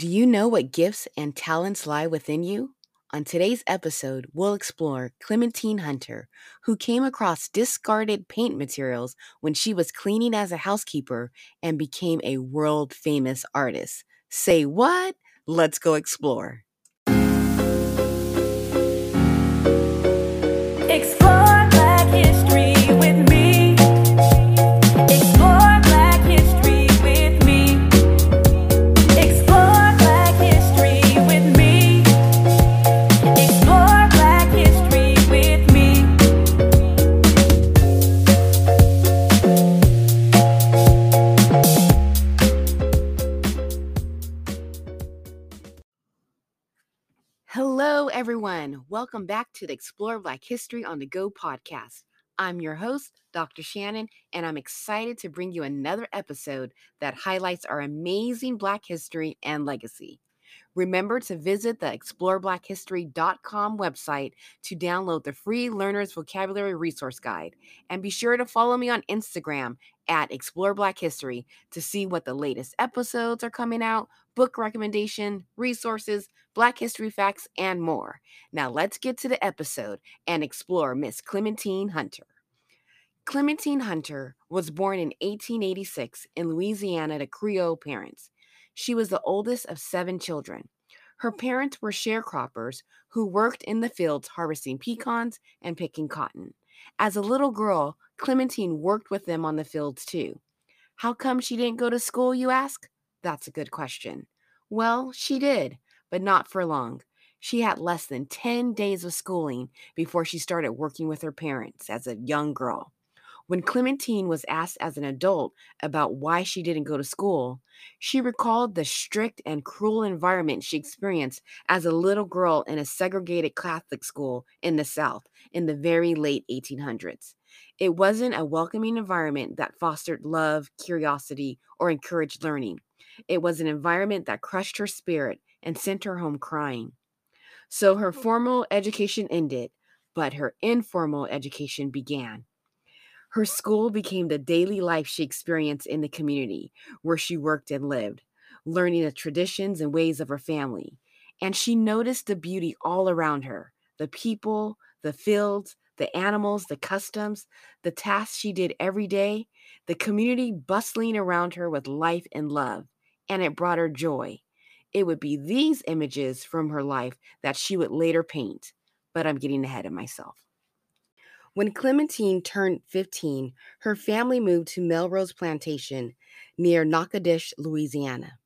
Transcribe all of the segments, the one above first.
Do you know what gifts and talents lie within you? On today's episode, we'll explore Clementine Hunter, who came across discarded paint materials when she was cleaning as a housekeeper and became a world famous artist. Say what? Let's go explore. Everyone. Welcome back to the Explore Black History on the Go podcast. I'm your host, Dr. Shannon, and I'm excited to bring you another episode that highlights our amazing Black history and legacy. Remember to visit the exploreblackhistory.com website to download the free Learner's Vocabulary Resource Guide. And be sure to follow me on Instagram at Explore Black History to see what the latest episodes are coming out, book recommendation, resources, Black history facts, and more. Now let's get to the episode and explore Miss Clementine Hunter. Clementine Hunter was born in 1886 in Louisiana to Creole parents. She was the oldest of seven children. Her parents were sharecroppers who worked in the fields harvesting pecans and picking cotton. As a little girl, Clementine worked with them on the fields too. How come she didn't go to school, you ask? That's a good question. Well, she did, but not for long. She had less than 10 days of schooling before she started working with her parents as a young girl. When Clementine was asked as an adult about why she didn't go to school, she recalled the strict and cruel environment she experienced as a little girl in a segregated Catholic school in the South in the very late 1800s. It wasn't a welcoming environment that fostered love, curiosity, or encouraged learning. It was an environment that crushed her spirit and sent her home crying. So her hmm. formal education ended, but her informal education began. Her school became the daily life she experienced in the community where she worked and lived, learning the traditions and ways of her family. And she noticed the beauty all around her the people, the fields, the animals, the customs, the tasks she did every day, the community bustling around her with life and love. And it brought her joy. It would be these images from her life that she would later paint. But I'm getting ahead of myself. When Clementine turned 15, her family moved to Melrose Plantation near Natchitoches, Louisiana.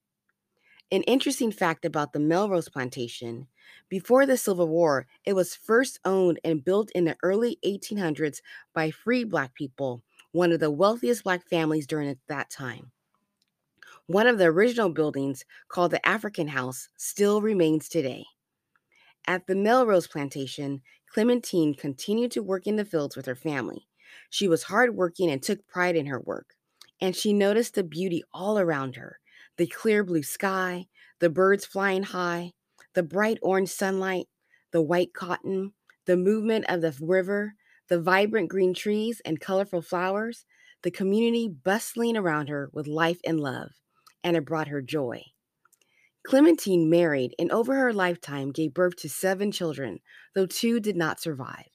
An interesting fact about the Melrose Plantation before the Civil War, it was first owned and built in the early 1800s by free Black people, one of the wealthiest Black families during that time. One of the original buildings, called the African House, still remains today. At the Melrose Plantation, Clementine continued to work in the fields with her family. She was hardworking and took pride in her work, and she noticed the beauty all around her the clear blue sky, the birds flying high, the bright orange sunlight, the white cotton, the movement of the river, the vibrant green trees and colorful flowers, the community bustling around her with life and love, and it brought her joy. Clementine married and over her lifetime gave birth to seven children, though two did not survive.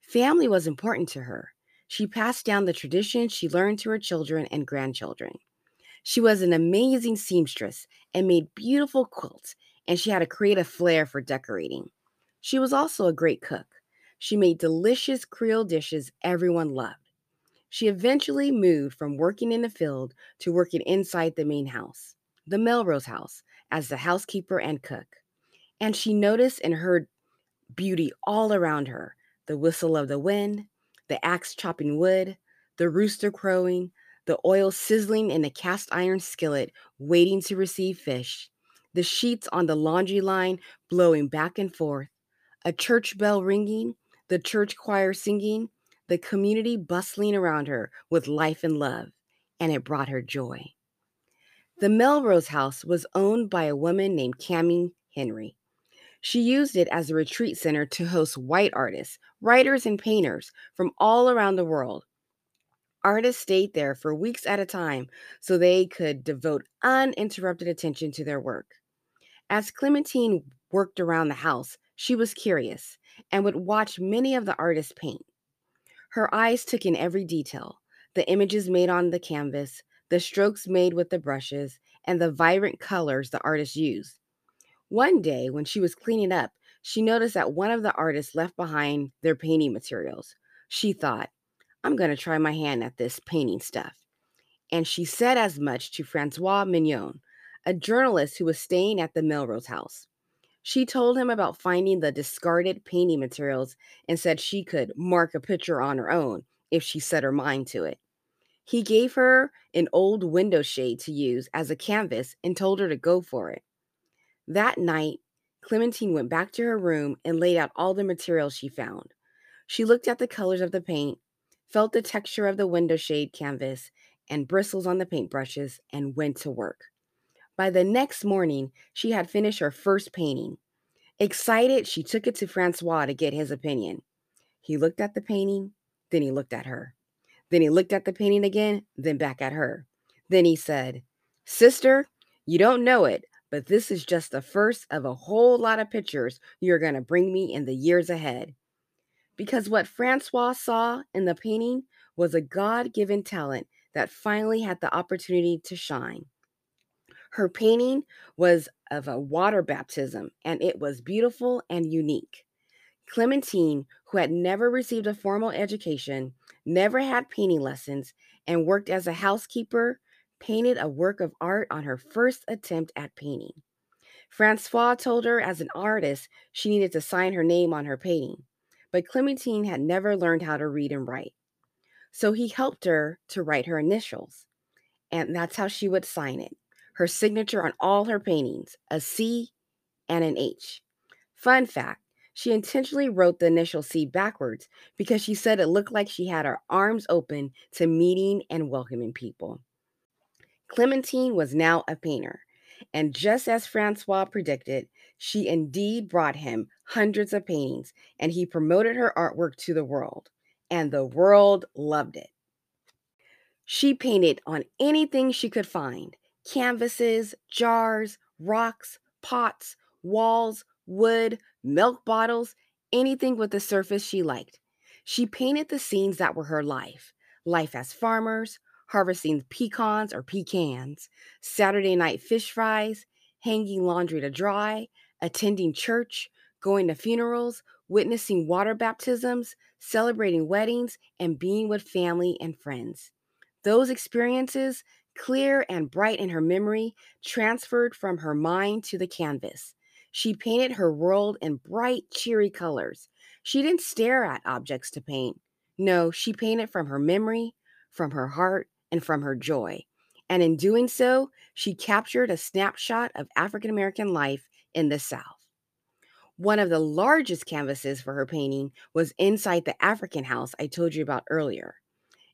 Family was important to her. She passed down the traditions she learned to her children and grandchildren. She was an amazing seamstress and made beautiful quilts, and she had a creative flair for decorating. She was also a great cook. She made delicious Creole dishes everyone loved. She eventually moved from working in the field to working inside the main house, the Melrose house, as the housekeeper and cook. And she noticed and heard beauty all around her the whistle of the wind, the axe chopping wood, the rooster crowing, the oil sizzling in the cast iron skillet waiting to receive fish, the sheets on the laundry line blowing back and forth, a church bell ringing, the church choir singing, the community bustling around her with life and love, and it brought her joy. The Melrose House was owned by a woman named Cammie Henry. She used it as a retreat center to host white artists, writers, and painters from all around the world. Artists stayed there for weeks at a time so they could devote uninterrupted attention to their work. As Clementine worked around the house, she was curious and would watch many of the artists paint. Her eyes took in every detail the images made on the canvas, the strokes made with the brushes, and the vibrant colors the artists used. One day, when she was cleaning up, she noticed that one of the artists left behind their painting materials. She thought, I'm going to try my hand at this painting stuff. And she said as much to Francois Mignon, a journalist who was staying at the Melrose house. She told him about finding the discarded painting materials and said she could mark a picture on her own if she set her mind to it. He gave her an old window shade to use as a canvas and told her to go for it. That night, Clementine went back to her room and laid out all the materials she found. She looked at the colors of the paint, felt the texture of the window shade canvas and bristles on the paintbrushes, and went to work. By the next morning, she had finished her first painting. Excited, she took it to Francois to get his opinion. He looked at the painting, then he looked at her. Then he looked at the painting again, then back at her. Then he said, Sister, you don't know it, but this is just the first of a whole lot of pictures you're going to bring me in the years ahead. Because what Francois saw in the painting was a God given talent that finally had the opportunity to shine. Her painting was of a water baptism, and it was beautiful and unique. Clementine, who had never received a formal education, never had painting lessons, and worked as a housekeeper, painted a work of art on her first attempt at painting. Francois told her as an artist she needed to sign her name on her painting, but Clementine had never learned how to read and write. So he helped her to write her initials, and that's how she would sign it her signature on all her paintings a C and an H. Fun fact she intentionally wrote the initial C backwards because she said it looked like she had her arms open to meeting and welcoming people. Clementine was now a painter, and just as Francois predicted, she indeed brought him hundreds of paintings, and he promoted her artwork to the world, and the world loved it. She painted on anything she could find canvases, jars, rocks, pots, walls, wood, milk bottles, anything with a surface she liked. She painted the scenes that were her life life as farmers, harvesting pecans or pecans, Saturday night fish fries, hanging laundry to dry, attending church, going to funerals, witnessing water baptisms, celebrating weddings, and being with family and friends. Those experiences clear and bright in her memory, transferred from her mind to the canvas. She painted her world in bright, cheery colors. She didn't stare at objects to paint. No, she painted from her memory, from her heart, and from her joy. And in doing so, she captured a snapshot of African American life in the South. One of the largest canvases for her painting was inside the African house I told you about earlier.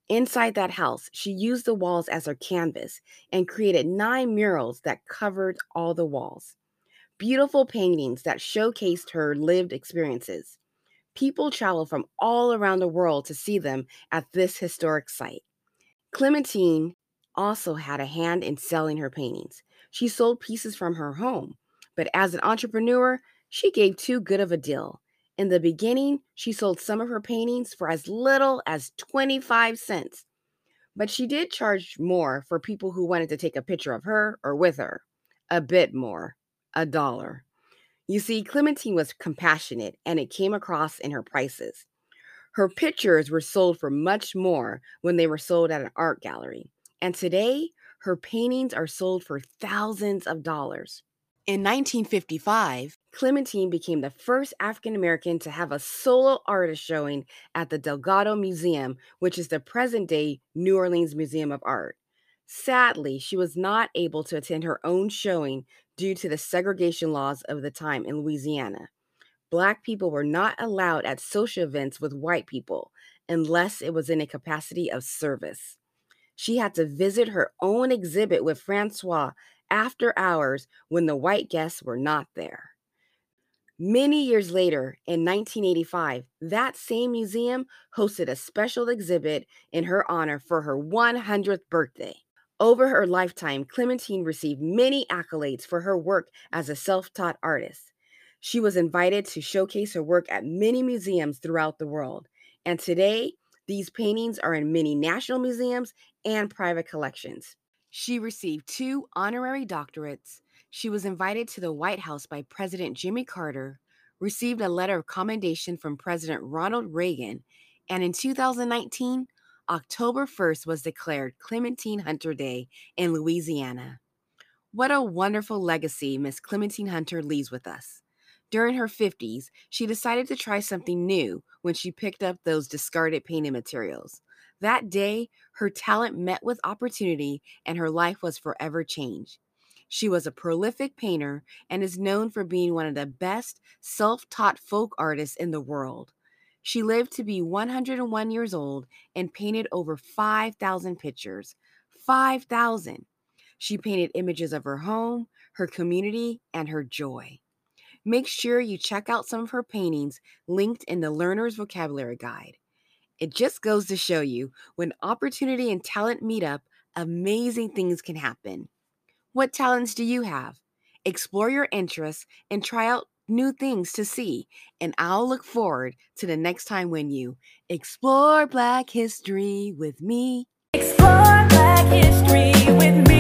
Inside that house, she used the walls as her canvas and created nine murals that covered all the walls. Beautiful paintings that showcased her lived experiences. People traveled from all around the world to see them at this historic site. Clementine also had a hand in selling her paintings. She sold pieces from her home, but as an entrepreneur, she gave too good of a deal in the beginning, she sold some of her paintings for as little as 25 cents, but she did charge more for people who wanted to take a picture of her or with her. A bit more, a dollar. You see, Clementine was compassionate and it came across in her prices. Her pictures were sold for much more when they were sold at an art gallery. And today, her paintings are sold for thousands of dollars. In 1955, Clementine became the first African American to have a solo artist showing at the Delgado Museum, which is the present day New Orleans Museum of Art. Sadly, she was not able to attend her own showing due to the segregation laws of the time in Louisiana. Black people were not allowed at social events with white people unless it was in a capacity of service. She had to visit her own exhibit with Francois after hours when the white guests were not there. Many years later, in 1985, that same museum hosted a special exhibit in her honor for her 100th birthday. Over her lifetime, Clementine received many accolades for her work as a self taught artist. She was invited to showcase her work at many museums throughout the world, and today, these paintings are in many national museums and private collections. She received two honorary doctorates. She was invited to the White House by President Jimmy Carter, received a letter of commendation from President Ronald Reagan, and in 2019, October 1st was declared Clementine Hunter Day in Louisiana. What a wonderful legacy Miss Clementine Hunter leaves with us. During her 50s, she decided to try something new when she picked up those discarded painting materials. That day, her talent met with opportunity and her life was forever changed. She was a prolific painter and is known for being one of the best self taught folk artists in the world. She lived to be 101 years old and painted over 5,000 pictures. 5,000. She painted images of her home, her community, and her joy. Make sure you check out some of her paintings linked in the Learner's Vocabulary Guide. It just goes to show you when opportunity and talent meet up, amazing things can happen. What talents do you have? Explore your interests and try out new things to see. And I'll look forward to the next time when you explore Black history with me. Explore Black history with me.